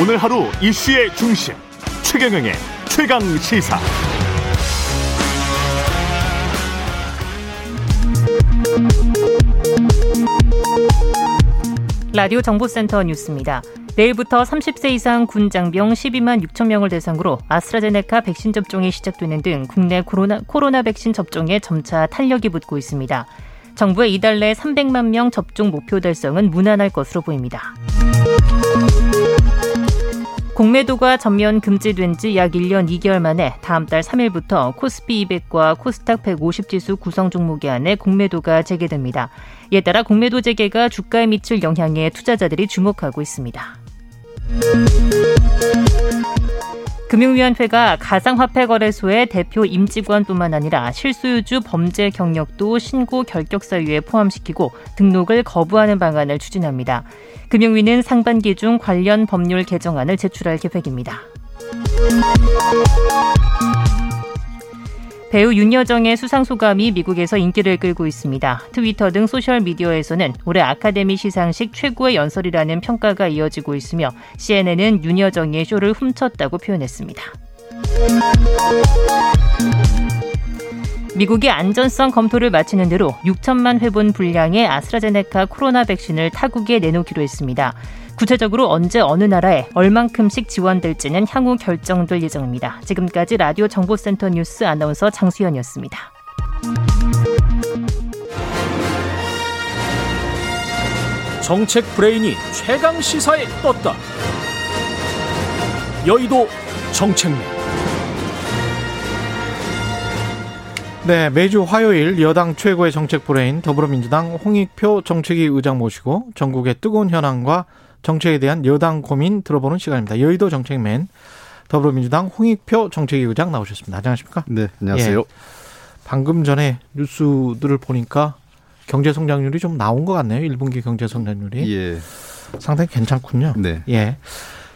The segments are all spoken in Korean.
오늘 하루 이슈의 중심 최경영의 최강 시사. 라디오 정보센터 뉴스입니다. 내일부터 30세 이상 군 장병 12만 6천 명을 대상으로 아스트라제네카 백신 접종이 시작되는 등 국내 코로나, 코로나 백신 접종에 점차 탄력이 붙고 있습니다. 정부의 이달 내 300만 명 접종 목표 달성은 무난할 것으로 보입니다. 공매도가 전면 금지된 지 약 1년 2개월 만에 다음 달 3일부터 코스피 200과 코스닥 150 지수 구성 종목에 한해 공매도가 재개됩니다. 이에 따라 공매도 재개가 주가에 미칠 영향에 투자자들이 주목하고 있습니다. 금융위원회가 가상화폐 거래소의 대표 임직원뿐만 아니라 실소유주 범죄 경력도 신고 결격 사유에 포함시키고 등록을 거부하는 방안을 추진합니다. 금융위는 상반기 중 관련 법률 개정안을 제출할 계획입니다. 배우 윤여정의 수상 소감이 미국에서 인기를 끌고 있습니다. 트위터 등 소셜 미디어에서는 올해 아카데미 시상식 최고의 연설이라는 평가가 이어지고 있으며 CNN은 윤여정이 쇼를 훔쳤다고 표현했습니다. 미국이 안전성 검토를 마치는 대로 6천만 회분 분량의 아스트라제네카 코로나 백신을 타국에 내놓기로 했습니다. 구체적으로 언제 어느 나라에 얼만큼씩 지원될지는 향후 결정될 예정입니다. 지금까지 라디오 정보센터 뉴스 아나운서 장수현이었습니다. 정책 브레인이 최강 시사에 떴다. 여의도 정책맨. 네, 매주 화요일 여당 최고의 정책 브레인 더불어민주당 홍익표 정책위 의장 모시고 정국의 뜨거운 현안과 정책에 대한 여당 고민 들어보는 시간입니다. 여의도 정책맨 더불어민주당 홍익표 정책위 의장 나오셨습니다. 안녕하십니까? 네, 안녕하세요. 예, 방금 전에 뉴스들을 보니까 경제 성장률이 좀 나온 것 같네요. 1분기 경제 성장률이. 예. 상당히 괜찮군요. 네. 예.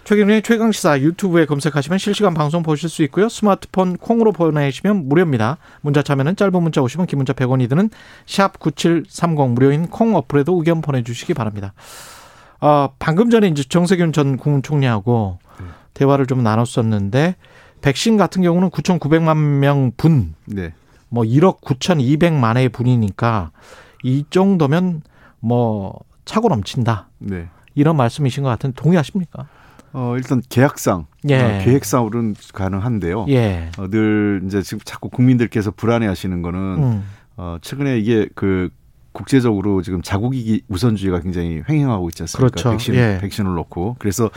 최경련의 최강시사 유튜브에 검색하시면 실시간 방송 보실 수 있고요. 스마트폰 콩으로 보내시면 무료입니다. 문자 참여는 짧은 문자 오시면 긴 문자 100원이 드는 샵 9730 무료인 콩 어플에도 의견 보내주시기 바랍니다. 어, 방금 전에 이제 정세균 전 국무총리하고 네. 대화를 좀 나눴었는데 백신 같은 경우는 9,900만 명 분, 네. 뭐 1억 9,200만의 분이니까 이 정도면 뭐 차고 넘친다. 네. 이런 말씀이신 것 같은데 동의하십니까? 어, 일단 계약상, 예. 어, 계획상으로는 가능한데요. 예. 어, 늘 이제 지금 자꾸 국민들께서 불안해 하시는 거는, 음. 어, 최근에 이게 그 국제적으로 지금 자국이기 우선주의가 굉장히 횡행하고 있지 않습니까? 그렇죠. 백신, 예. 백신을 놓고. 그래서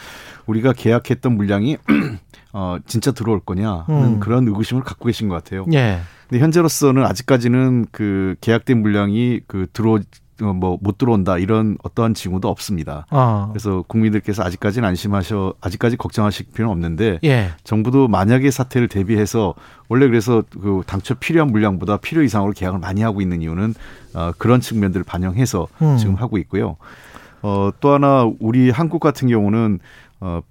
우리가 계약했던 물량이 어, 진짜 들어올 거냐는 음. 그런 의구심을 갖고 계신 것 같아요. 예. 근데 현재로서는 아직까지는 그 계약된 물량이 그 들어 어, 뭐 못 들어온다 이런 어떠한 징후도 없습니다. 아. 그래서 국민들께서 아직까지는 안심하셔 아직까지 걱정하실 필요는 없는데 예. 정부도 만약의 사태를 대비해서 원래 그래서 그 당초 필요한 물량보다 필요 이상으로 계약을 많이 하고 있는 이유는 어, 그런 측면들을 반영해서 음. 지금 하고 있고요. 어, 또 하나 우리 한국 같은 경우는 어,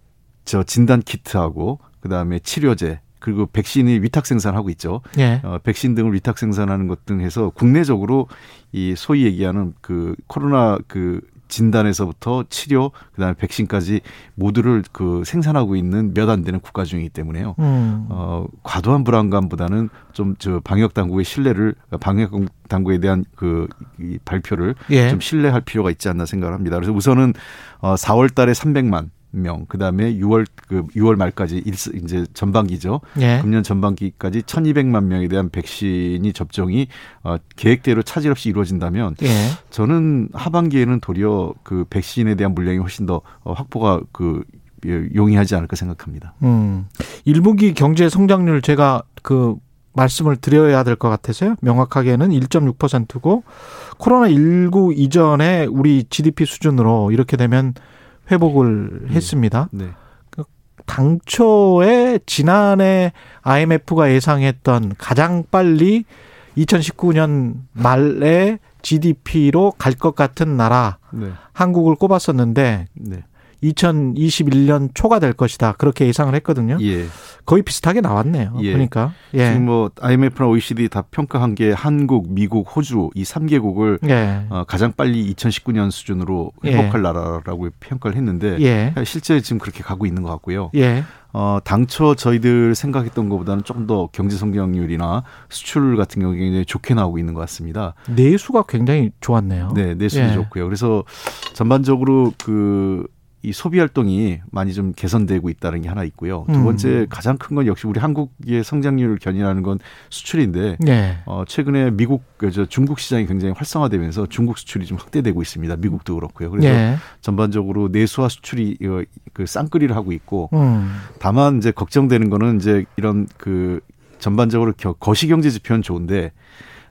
저 진단 키트하고 그다음에 치료제 그리고 백신이 위탁 생산하고 있죠. 예. 어, 백신 등을 위탁 생산하는 것 등 해서 국내적으로 이 소위 얘기하는 그 코로나 그 진단에서부터 치료 그다음에 백신까지 모두를 그 생산하고 있는 몇 안 되는 국가 중이기 때문에요. 음. 어 과도한 불안감보다는 좀 저 방역 당국의 신뢰를 방역 당국에 대한 그 이 발표를 예. 좀 신뢰할 필요가 있지 않나 생각을 합니다. 그래서 우선은 어 4월 달에 300만 명, 그 다음에 6월 그 6월 말까지 일, 이제 전반기죠. 예. 금년 전반기까지 1,200만 명에 대한 백신이 접종이 어, 계획대로 차질 없이 이루어진다면 예. 저는 하반기에는 도리어 그 백신에 대한 물량이 훨씬 더 어, 확보가 그 예, 용이하지 않을까 생각합니다. 음. 1분기 경제 성장률 제가 그 말씀을 드려야 될 것 같아서요. 명확하게는 1.6%고 코로나 19 이전에 우리 GDP 수준으로 이렇게 되면 회복을 음. 했습니다. 네. 그 당초에 지난해 IMF가 예상했던 가장 빨리 2019년 말에 GDP로 갈 것 같은 나라 네. 한국을 꼽았었는데 네. 2021년 초가 될 것이다. 그렇게 예상을 했거든요. 예. 거의 비슷하게 나왔네요. 예. 그러니까 예. 지금 뭐 IMF나 OECD 다 평가한 게 한국, 미국, 호주 이 3개국을 예. 어, 가장 빨리 2019년 수준으로 회복할 예. 나라라고 평가를 했는데 예. 실제 지금 그렇게 가고 있는 것 같고요. 예. 어, 당초 저희들 생각했던 것보다는 조금 더 경제 성장률이나 수출 같은 경우에 굉장히 좋게 나오고 있는 것 같습니다. 내수가 굉장히 좋았네요. 네, 내수도 예. 좋고요. 그래서 전반적으로 그 이 소비 활동이 많이 좀 개선되고 있다는 게 하나 있고요. 두 음. 번째 음. 가장 큰 건 역시 우리 한국의 성장률을 견인하는 건 수출인데 네. 어, 최근에 미국 저 중국 시장이 굉장히 활성화되면서 중국 수출이 좀 확대되고 있습니다. 미국도 그렇고요. 그래서 네. 전반적으로 내수와 수출이 그 쌍끌이를 하고 있고 음. 다만 이제 걱정되는 거는 이제 이런 그 전반적으로 거시경제 지표는 좋은데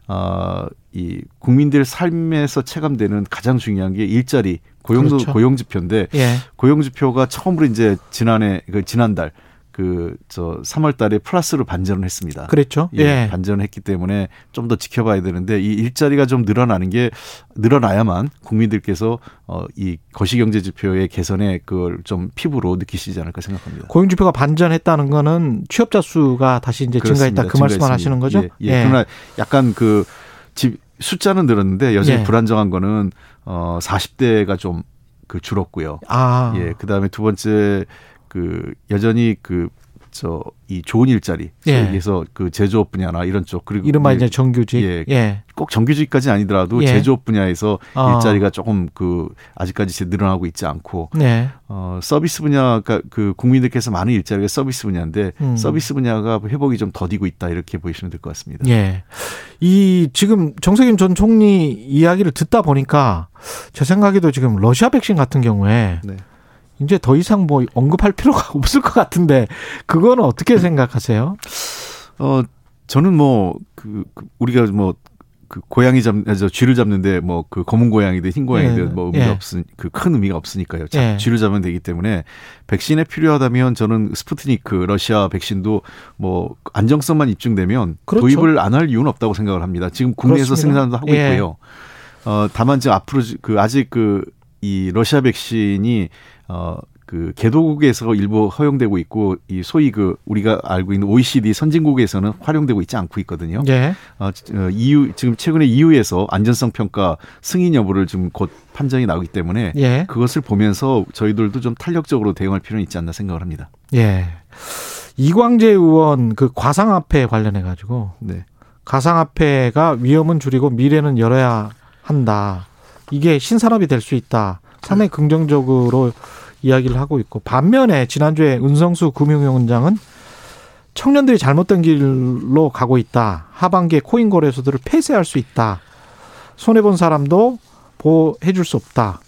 어, 이 국민들 삶에서 체감되는 가장 중요한 게 일자리 고용도 그렇죠. 고용 지표인데 예. 고용 지표가 처음으로 이제 지난해 그 지난달 그 저 3월 달에 플러스로 반전을 했습니다. 그랬죠. 예. 예. 반전을 했기 때문에 좀 더 지켜봐야 되는데 이 일자리가 좀 늘어나는 게 늘어나야만 국민들께서 어이 거시 경제 지표의 개선에 그걸 좀 피부로 느끼시지 않을까 생각합니다. 고용 지표가 반전했다는 거는 취업자 수가 다시 이제 증가했다 그 말씀을 하시는 거죠? 예. 예. 예. 그러나 약간 그 집 숫자는 늘었는데 여전히 예. 불안정한 거는 어 40대가 좀 그 줄었고요. 아. 예. 그다음에 두 번째 그 여전히 그 저 이 좋은 일자리 예. 여기서 그 제조업 분야나 이런 쪽 그리고 이른바 이제 정규직 예, 예. 꼭 정규직까지 아니더라도 예. 제조업 분야에서 어. 일자리가 조금 그 아직까지 늘어나고 있지 않고 네. 어 서비스 분야가 그 국민들께서 많은 일자리가 서비스 분야인데 음. 서비스 분야가 회복이 좀 더디고 있다 이렇게 보시면 될 것 같습니다. 예. 이 지금 정세균 전 총리 이야기를 듣다 보니까 제 생각에도 지금 러시아 백신 같은 경우에 네. 이제 더 이상 뭐 언급할 필요가 없을 것 같은데 그거는 어떻게 생각하세요? 어 저는 뭐그 그 우리가 뭐 그 고양이 잡, 저 쥐를 잡는데 뭐 그 검은 고양이든 흰 고양이든 예. 뭐 의미가 예. 없으, 그큰 의미가 없으니까요. 잡, 예. 쥐를 잡으면 되기 때문에 백신에 필요하다면 저는 스푸트니크 러시아 백신도 뭐 안정성만 입증되면 그렇죠. 도입을 안 할 이유는 없다고 생각을 합니다. 지금 국내에서 그렇습니다. 생산도 하고 예. 있고요. 어 다만 지금 앞으로 그 아직 그 이 러시아 백신이 어 그 개도국에서 일부 허용되고 있고 이 소위 그 우리가 알고 있는 OECD 선진국에서는 활용되고 있지 않고 있거든요. 예. 어, EU 지금 최근에 EU에서 안전성 평가 승인 여부를 지금 곧 판정이 나오기 때문에 예. 그것을 보면서 저희들도 좀 탄력적으로 대응할 필요는 있지 않나 생각을 합니다. 예. 이광재 의원 그 과상화폐 관련해 가지고 네. 가상화폐가 위험은 줄이고 미래는 열어야 한다. 이게 신산업이 될 수 있다. 상당히 긍정적으로 이야기를 하고 있고 반면에 지난주에 은성수 금융위원장은 청년들이 잘못된 길로 가고 있다. 하반기에 코인 거래소들을 폐쇄할 수 있다. 손해 본 사람도 보호해 줄 수 없다.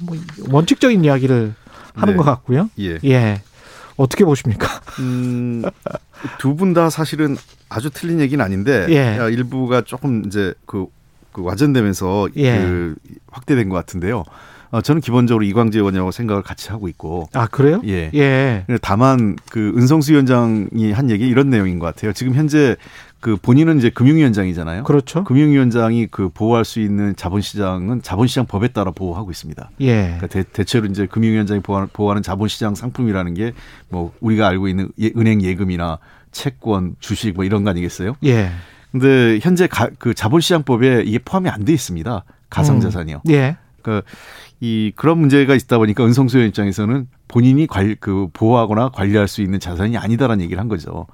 뭐 원칙적인 이야기를 하는 네. 것 같고요. 예. 예. 어떻게 보십니까? 음, 두 분 다 사실은 아주 틀린 얘기는 아닌데 예. 일부가 조금 이제 그, 그 와전되면서 예. 그 확대된 것 같은데요. 어, 저는 기본적으로 이광재 의원이라고 생각을 같이 하고 있고. 아 그래요? 예. 예. 다만 그 은성수 위원장이 한 얘기 이런 내용인 것 같아요. 지금 현재 그 본인은 이제 금융위원장이잖아요. 그렇죠. 금융위원장이 그 보호할 수 있는 자본시장은 자본시장 법에 따라 보호하고 있습니다. 예. 그러니까 대, 체로 이제 금융위원장이 보호하는 자본시장 상품이라는 게 뭐 우리가 알고 있는 예, 은행 예금이나 채권, 주식 뭐 이런 거 아니겠어요? 예. 근데 현재 가, 그 자본시장법에 이게 포함이 안 돼 있습니다. 가상자산이요. 음. 예. 그러니까 이 그런 문제가 있다 보니까 은성수 의 입장에서는 본인이 관, 그 보호하거나 관리할 수 있는 자산이 아니다라는 얘기를 한 거죠.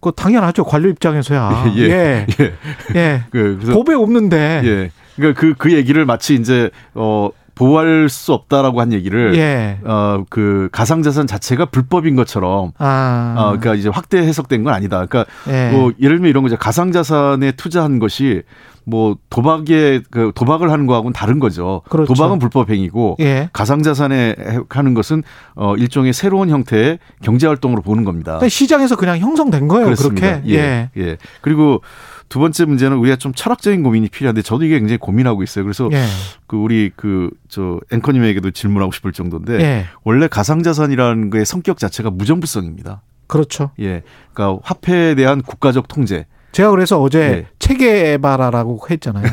그 당연하죠. 관료 입장에서야. 예. 예. 예. 예. 그, 그래서 법에 없는데. 예. 그러니까 그, 그 얘기를 마치 이제, 어, 보호할 수 없다라고 한 얘기를 예. 어그 가상 자산 자체가 불법인 것처럼 아. 어 그러니까 이제 확대 해석된 건 아니다. 그러니까 예. 뭐 예를 들면 이런 거죠. 가상 자산에 투자한 것이 뭐 도박에 그 도박을 하는 거하고는 다른 거죠. 그렇죠. 도박은 불법 행위고 예. 가상자산에 하는 것은 어 일종의 새로운 형태의 경제 활동으로 보는 겁니다. 시장에서 그냥 형성된 거예요. 그렇습니다. 그렇게. 예. 예. 예. 그리고 두 번째 문제는 우리가 좀 철학적인 고민이 필요한데 저도 이게 굉장히 고민하고 있어요. 그래서 예. 그 우리 그 저 앵커님에게도 질문하고 싶을 정도인데 예. 원래 가상자산이라는 거의 성격 자체가 무정부성입니다. 그렇죠. 예. 그러니까 화폐에 대한 국가적 통제 제가 그래서 어제 예. 체계바라라고 했잖아요.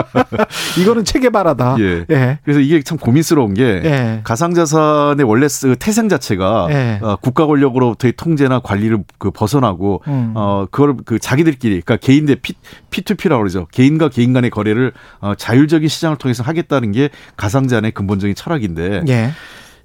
이거는 체계바라다. 예. 예. 그래서 이게 참 고민스러운 게 예. 가상자산의 원래 그 태생 자체가 예. 어, 국가 권력으로부터의 통제나 관리를 그 벗어나고 음. 어 그걸 그 자기들끼리 그러니까 개인 대 P, P2P라고 그러죠. 개인과 개인 간의 거래를 어, 자율적인 시장을 통해서 하겠다는 게 가상자산의 근본적인 철학인데 예.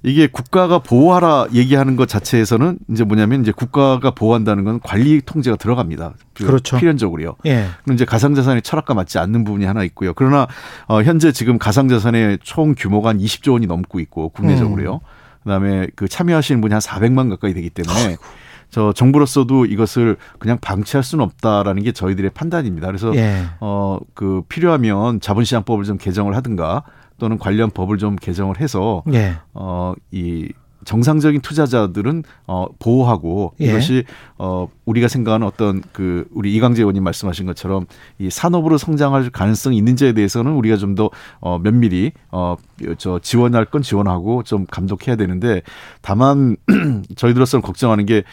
이게 국가가 보호하라 얘기하는 것 자체에서는 이제 뭐냐면 이제 국가가 보호한다는 건 관리 통제가 들어갑니다. 그 그렇죠. 필연적으로요. 예. 그럼 이제 가상자산의 철학과 맞지 않는 부분이 하나 있고요. 그러나 어 현재 지금 가상자산의 총 규모가 한 20조 원이 넘고 있고 국내적으로요. 음. 그다음에 그 참여하시는 분이 한 400만 가까이 되기 때문에 아이고. 저 정부로서도 이것을 그냥 방치할 수는 없다라는 게 저희들의 판단입니다. 그래서 예. 어그 필요하면 자본시장법을 좀 개정을 하든가 또는 관련 법을 좀 개정을 해서 예. 어이 정상적인 투자자들은 어 보호하고 예. 이것이 어 우리가 생각하는 어떤 그 우리 이광재 의원님 말씀하신 것처럼 이 산업으로 성장할 가능성이 있는지에 대해서는 우리가 좀 더 어 면밀히 어 저 지원할 건 지원하고 좀 감독해야 되는데 다만 저희들로서는 걱정하는 게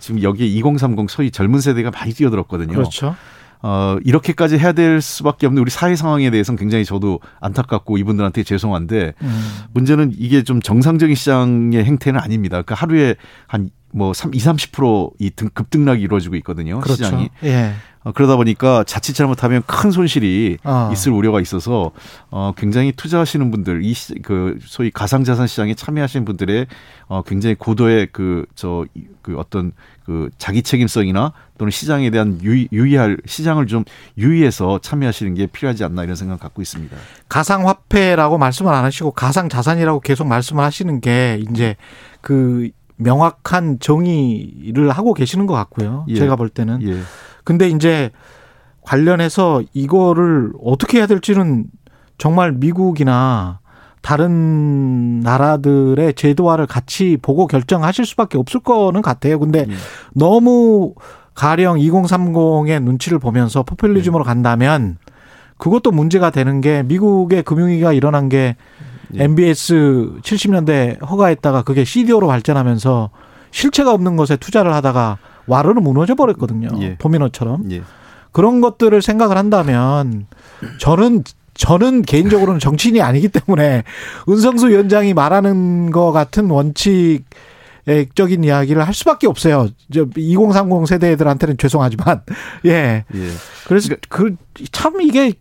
지금 여기에 2030 소위 젊은 세대가 많이 뛰어들었거든요. 그렇죠. 어, 이렇게까지 해야 될 수밖에 없는 우리 사회 상황에 대해서는 굉장히 저도 안타깝고 이분들한테 죄송한데 음. 문제는 이게 좀 정상적인 시장의 행태는 아닙니다. 그러니까 하루에 한 뭐 3, 20, 30%이 등, 급등락이 이루어지고 있거든요. 그렇죠. 시장이. 예. 어, 그러다 보니까 자칫 잘못하면 큰 손실이 어. 있을 우려가 있어서 어, 굉장히 투자하시는 분들, 이그 소위 가상자산 시장에 참여하시는 분들의 어, 굉장히 고도의 그 저그 그 어떤 그 자기 책임성이나 또는 시장에 대한 유의, 유의할 시장을 좀 유의해서 참여하시는 게 필요하지 않나 이런 생각 을 갖고 있습니다. 가상화폐라고 말씀을 안 하시고 가상자산이라고 계속 말씀을 하시는 게 이제 그 명확한 정의를 하고 계시는 것 같고요. 예. 제가 볼 때는. 예. 근데 이제 관련해서 이거를 어떻게 해야 될지는 정말 미국이나 다른 나라들의 제도화를 같이 보고 결정하실 수밖에 없을 거는 같아요. 근데 예. 너무 가령 2030의 눈치를 보면서 포퓰리즘으로 네. 간다면 그것도 문제가 되는 게 미국의 금융위기가 일어난 게 예. MBS 70년대 허가했다가 그게 CDO로 발전하면서 실체가 없는 것에 투자를 하다가 와르르 무너져 버렸거든요. 예. 도미노처럼. 예. 그런 것들을 생각을 한다면 저는 저는 개인적으로는 정치인이 아니기 때문에 은성수 위원장이 말하는 것 같은 원칙 적인 이야기를 할 수밖에 없어요. 저 2030 세대들한테는 죄송하지만 예. 예. 그래서 그참 이게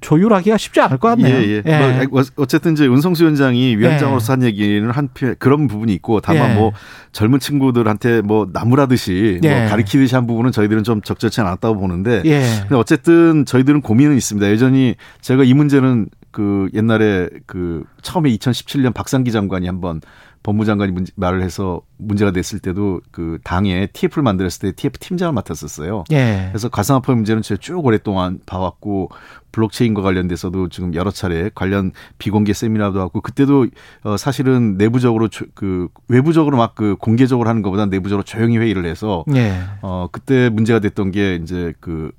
조율하기가 쉽지 않을 것 같네요. 예, 예. 예. 뭐 어쨌든 이제 은성수 위원장이 위원장으로서 예. 한 얘기는 한 그런 부분이 있고 다만 예. 뭐 젊은 친구들한테 뭐 나무라듯이 뭐 예. 가리키듯이 한 부분은 저희들은 좀 적절치 않았다고 보는데 근데 어쨌든 저희들은 고민은 있습니다. 여전히 제가 이 문제는 그 옛날에 그 처음에 2017년 박상기 장관이 한번 법무장관이 문제, 말을 해서 문제가 됐을 때도 그 당에 TF를 만들었을 때 TF 팀장을 맡았었어요. 예. 그래서 가상화폐 문제는 제가 쭉 오랫동안 봐왔고 블록체인과 관련돼서도 지금 여러 차례 관련 비공개 세미나도 하고 그때도 어 사실은 내부적으로 그 외부적으로 막 그 공개적으로 하는 것보다 내부적으로 조용히 회의를 해서 예. 어 그때 문제가 됐던 게 이제 그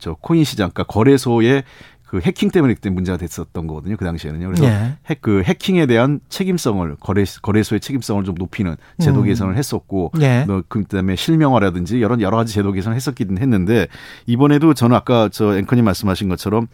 저 코인 시장, 그러니까 거래소의 그 해킹 때문에 그때 문제가 됐었던 거거든요. 그 당시에는요. 그래서 예. 핵, 그 해킹에 대한 책임성을 거래 거래소의 책임성을 좀 높이는 제도 음. 개선을 했었고, 예. 뭐 그다음에 실명화라든지 여러 여러 가지 제도 개선을 했었긴 했는데 이번에도 저는 아까 저 앵커님 말씀하신 것처럼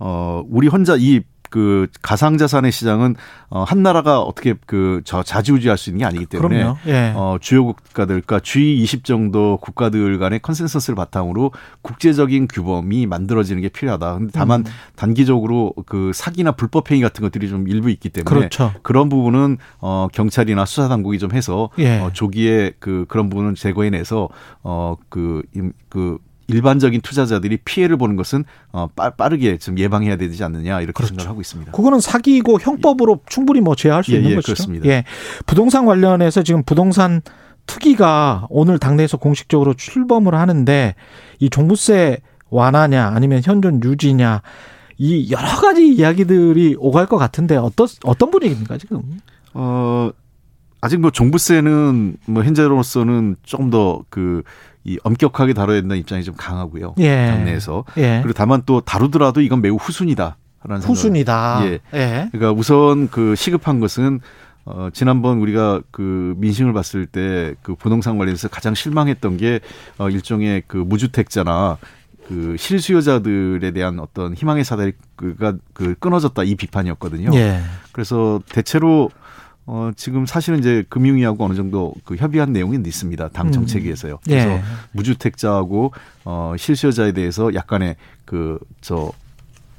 어 우리 혼자 이 그 가상 자산의 시장은 어, 한 나라가 어떻게 그 저 자지우지할 수 있는 게 아니기 때문에 예. 어, 주요 국가들, 그러니까 G20 정도 국가들 간의 컨센서스를 바탕으로 국제적인 규범이 만들어지는 게 필요하다. 근데 다만 음. 단기적으로 그 사기나 불법 행위 같은 것들이 좀 일부 있기 때문에 그렇죠. 그런 부분은 어, 경찰이나 수사 당국이 좀 해서 예. 어, 조기에 그 그런 부분은 제거해내서 어그그 그 일반적인 투자자들이 피해를 보는 것은 어, 빠르게 좀 예방해야 되지 않느냐 이렇게 그렇죠. 생각하고 있습니다. 그거는 사기고 형법으로 충분히 뭐 제어할 수 예, 있는 예, 것이죠. 그렇습니다. 예. 부동산 관련해서 지금 부동산 투기가 오늘 당내에서 공식적으로 출범을 하는데 이 종부세 완화냐 아니면 현존 유지냐 이 여러 가지 이야기들이 오갈 것 같은데 어떤 어떤 분위기입니까 지금? 어 아직 뭐 종부세는 뭐 현재로서는 조금 더그 이 엄격하게 다뤄야 된다는 입장이 좀 강하고요. 예. 당내에서. 예. 그리고 다만 또 다루더라도 이건 매우 후순이다. 라는 후순이다. 예. 예. 그러니까 우선 그 시급한 것은 어, 지난번 우리가 그 민심을 봤을 때 그 부동산 관련해서 가장 실망했던 게 어, 일종의 그 무주택자나 그 실수요자들에 대한 어떤 희망의 사다리가 그 끊어졌다 이 비판이었거든요. 예. 그래서 대체로 어, 지금 사실은 이제 금융위하고 어느 정도 그 협의한 내용이 있습니다. 당 음. 정책위에서요. 그래서 예. 무주택자하고 어, 실수요자에 대해서 약간의 그, 저,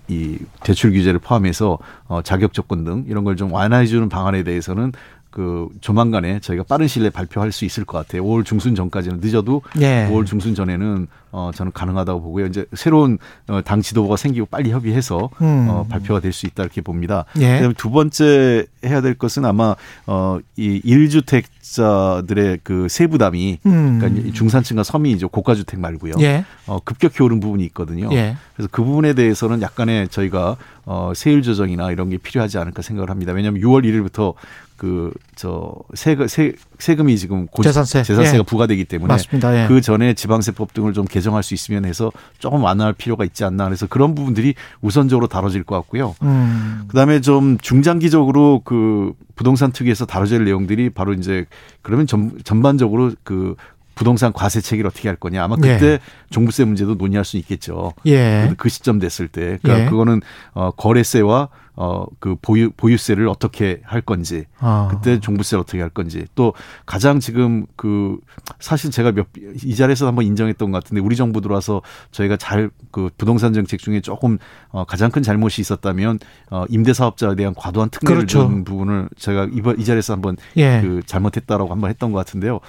이 대출 규제를 포함해서 어, 자격 조건 등 이런 걸 좀 완화해주는 방안에 대해서는 그 조만간에 저희가 빠른 시일 내에 발표할 수 있을 것 같아요. 5월 중순 전까지는 늦어도 예. 5월 중순 전에는 어 저는 가능하다고 보고요. 이제 새로운 어, 당 지도부가 생기고 빨리 협의해서 음. 어 발표가 될 수 있다 이렇게 봅니다. 예. 그다음에 두 번째 해야 될 것은 아마 어이 1주택자들의 그 세부담이 음. 그러니까 중산층과 서민이죠. 고가 주택 말고요. 예. 어 급격히 오른 부분이 있거든요. 예. 그래서 그 부분에 대해서는 약간의 저희가 어 세율 조정이나 이런 게 필요하지 않을까 생각을 합니다. 왜냐하면 6월 1일부터 그저 세금 세, 세금이 지금 고, 재산세 재산세가 예. 부과되기 때문에 맞습니다. 예. 그 전에 지방세법 등을 좀 개정할 수 있으면 해서 조금 완화할 필요가 있지 않나 그래서 그런 부분들이 우선적으로 다뤄질 것 같고요. 음. 그다음에 좀 중장기적으로 그 부동산 특위에서 다뤄질 내용들이 바로 이제 그러면 전, 전반적으로 그 부동산 과세 체계를 어떻게 할 거냐. 아마 그때 예. 종부세 문제도 논의할 수 있겠죠. 예. 그 시점 됐을 때. 그러니까 예. 그거는 어 거래세와 어, 그 보유, 보유세를 어떻게 할 건지, 아. 그때 종부세를 어떻게 할 건지, 또 가장 지금 그 사실 제가 몇, 이 자리에서 한번 인정했던 것 같은데 우리 정부 들어와서 저희가 잘 그 부동산 정책 중에 조금 어, 가장 큰 잘못이 있었다면 어, 임대사업자에 대한 과도한 특례를 그렇죠. 준 부분을 제가 이번 이 자리에서 한번 예. 그 잘못했다라고 한번 했던 것 같은데요.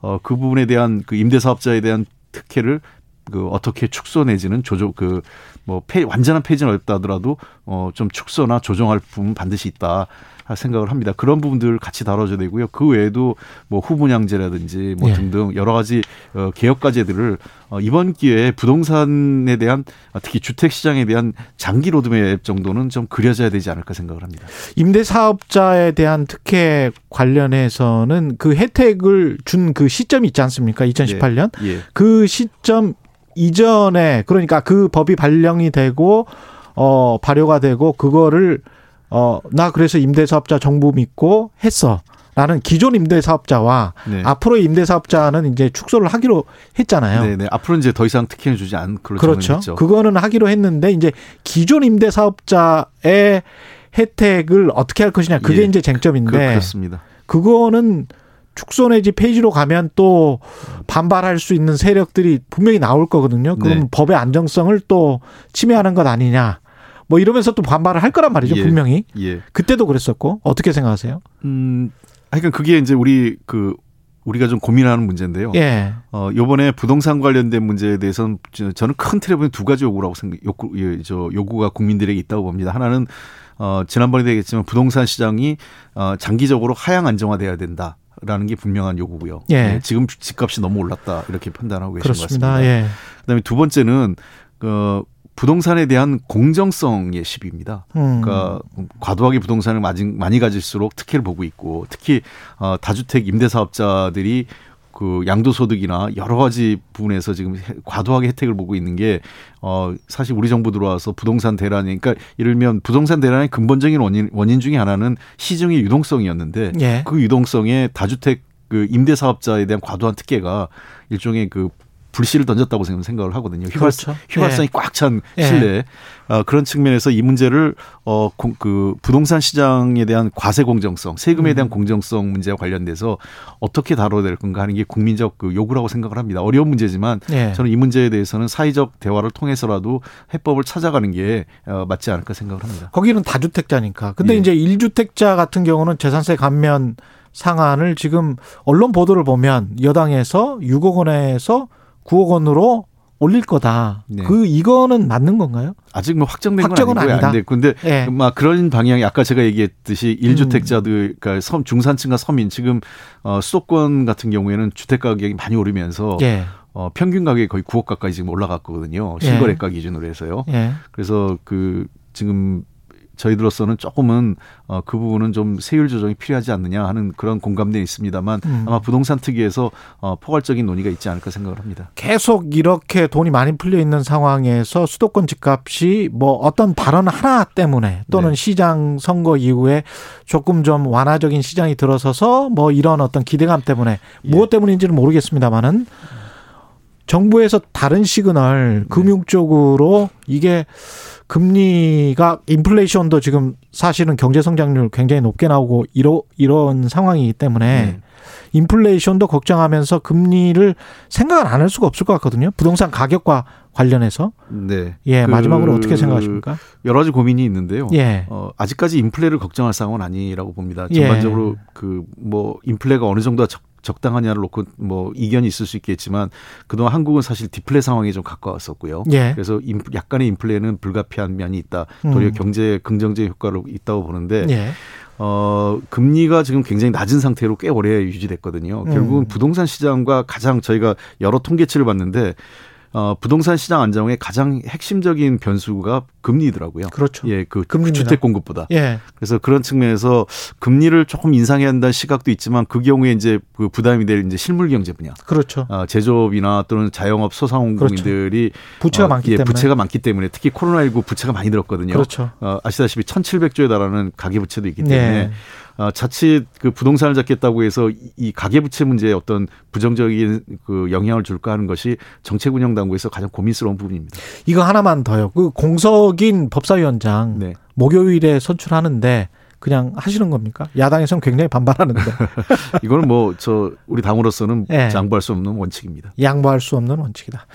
어, 그 부분에 대한 그 임대사업자에 대한 특혜를 그 어떻게 축소 내지는 조조 그뭐 완전한 폐지는 어렵다 하더라도 어 좀 축소나 조정할 부분 반드시 있다 생각을 합니다. 그런 부분들 같이 다뤄줘야 되고요. 그 외에도 뭐 후분양제라든지 뭐 예. 등등 여러 가지 어 개혁 과제들을 어 이번 기회에 부동산에 대한 특히 주택 시장에 대한 장기 로드맵 정도는 좀 그려져야 되지 않을까 생각을 합니다. 임대 사업자에 대한 특혜 관련해서는 그 혜택을 준 그 시점이 있지 않습니까? 2018년 예. 예. 그 시점 이전에 그러니까 그 법이 발령이 되고 어 발효가 되고 그거를 어 나 그래서 임대사업자 정부 믿고 했어. 라는 기존 임대사업자와 네. 앞으로의 임대사업자는 이제 축소를 하기로 했잖아요. 네, 네. 앞으로 이제 더 이상 특혜를 주지 않기로 그렇죠. 했죠. 그거는 하기로 했는데 이제 기존 임대사업자의 혜택을 어떻게 할 것이냐 그게 예, 이제 쟁점인데 그, 그렇습니다. 그거는 축소 내지 폐지로 가면 또 반발할 수 있는 세력들이 분명히 나올 거거든요. 그럼 네. 법의 안정성을 또 침해하는 것 아니냐. 뭐 이러면서 또 반발을 할 거란 말이죠, 예. 분명히. 예. 그때도 그랬었고 어떻게 생각하세요? 음, 하여간 그게 이제 우리 그 우리가 좀 고민하는 문제인데요. 예. 어, 요번에 부동산 관련된 문제에 대해서는 저는 큰 틀에 보면 두 가지 요구라고 생각, 요구, 예, 저 요구가 국민들에게 있다고 봅니다. 하나는 어, 지난번에 되겠지만 부동산 시장이 어, 장기적으로 하향 안정화돼야 된다. 라는 게 분명한 요구고요. 예. 네, 지금 집값이 너무 올랐다 이렇게 판단하고 계신 그렇습니다. 것 같습니다. 예. 그다음에 두 번째는 그 부동산에 대한 공정성의 시비입니다. 음. 그러니까 과도하게 부동산을 많이 가질수록 특혜를 보고 있고 특히 어 다주택 임대사업자들이 그 양도소득이나 여러 가지 부분에서 지금 과도하게 혜택을 보고 있는 게 어, 사실 우리 정부 들어와서 부동산 대란이, 그러니까 이를면 부동산 대란의 근본적인 원인, 원인 중에 하나는 시중의 유동성이었는데 예. 그 유동성에 다주택 그 임대 사업자에 대한 과도한 특혜가 일종의 그 불씨를 던졌다고 생각을 하거든요. 휘발, 그렇죠. 휘발성이 예. 꽉찬 예. 실내 어, 그런 측면에서 이 문제를 어, 공, 그 부동산 시장에 대한 과세 공정성, 세금에 음. 대한 음. 공정성 문제와 관련돼서 어떻게 다뤄야 될 건가 하는 게 국민적 그 요구라고 생각을 합니다. 어려운 문제지만 예. 저는 이 문제에 대해서는 사회적 대화를 통해서라도 해법을 찾아가는 게 어, 맞지 않을까 생각을 합니다. 거기는 다주택자니까. 근데 예. 이제 일주택자 같은 경우는 재산세 감면 상한을 지금 언론 보도를 보면 여당에서 6억 원에서 9억 원으로 올릴 거다. 네. 그 이거는 맞는 건가요? 아직 뭐 확정된 확정은 건 아니고요. 아니다. 근데 네. 막 그런 방향이 아까 제가 얘기했듯이 1주택자들 음. 그러니까 섬 중산층과 서민 지금 어 수도권 같은 경우에는 주택 가격이 많이 오르면서 예. 어 평균 가격이 거의 9억 가까이 지금 올라갔거든요. 실거래가 예. 기준으로 해서요. 예. 그래서 그 지금 저희들로서는 조금은 어, 그 부분은 좀 세율 조정이 필요하지 않느냐 하는 그런 공감대 있습니다만 음. 아마 부동산 특위에서 어, 포괄적인 논의가 있지 않을까 생각을 합니다. 계속 이렇게 돈이 많이 풀려 있는 상황에서 수도권 집값이 뭐 어떤 발언 하나 때문에 또는 네. 시장 선거 이후에 조금 좀 완화적인 시장이 들어서서 뭐 이런 어떤 기대감 때문에 예. 무엇 때문인지는 모르겠습니다만은 정부에서 다른 시그널 네. 금융 쪽으로 이게 금리가 인플레이션도 지금 사실은 경제 성장률 굉장히 높게 나오고 이러 이런 상황이기 때문에 네. 인플레이션도 걱정하면서 금리를 생각을 안 할 수가 없을 것 같거든요. 부동산 가격과 관련해서. 네. 예, 그 마지막으로 어떻게 생각하십니까? 여러 가지 고민이 있는데요. 예. 어, 아직까지 인플레를 걱정할 상황은 아니라고 봅니다. 예. 전반적으로 예. 그 그뭐 인플레가 어느 정도 적, 적당하냐를 놓고 뭐 이견이 있을 수 있겠지만 그동안 한국은 사실 디플레 상황에 좀 가까웠었고요. 예. 그래서 인, 약간의 인플레는 불가피한 면이 있다. 도리어 음. 경제 긍정적 효과로 있다고 보는데 예. 어, 금리가 지금 굉장히 낮은 상태로 꽤 오래 유지됐거든요. 결국은 음. 부동산 시장과 가장 저희가 여러 통계치를 봤는데 어, 부동산 시장 안정의 가장 핵심적인 변수가 금리더라고요. 그렇죠. 예, 그 금리입니다. 주택 공급보다. 예. 그래서 그런 측면에서 금리를 조금 인상해야 한다는 시각도 있지만 그 경우에 이제 그 부담이 될 이제 실물 경제 분야. 그렇죠. 어, 제조업이나 또는 자영업 소상공인들이 그렇죠. 부채가 어, 많기 예, 때문에 부채가 많기 때문에 특히 코로나19 부채가 많이 들었거든요. 그렇죠. 어, 아시다시피 1,700조에 달하는 가계 부채도 있기 때문에 네. 어, 자칫 그 부동산을 잡겠다고 해서 이 가계부채 문제에 어떤 부정적인 그 영향을 줄까 하는 것이 정책 운영 당국에서 가장 고민스러운 부분입니다. 이거 하나만 더요. 그 공석인 법사위원장 네. 목요일에 선출하는데 그냥 하시는 겁니까? 야당에서는 굉장히 반발하는데. 이거는 뭐 저 우리 당으로서는 네. 양보할 수 없는 원칙입니다. 양보할 수 없는 원칙이다.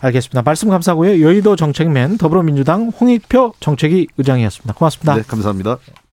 알겠습니다. 말씀 감사하고요. 여의도 정책맨 더불어민주당 홍익표 정책위 의장이었습니다. 고맙습니다. 네, 감사합니다.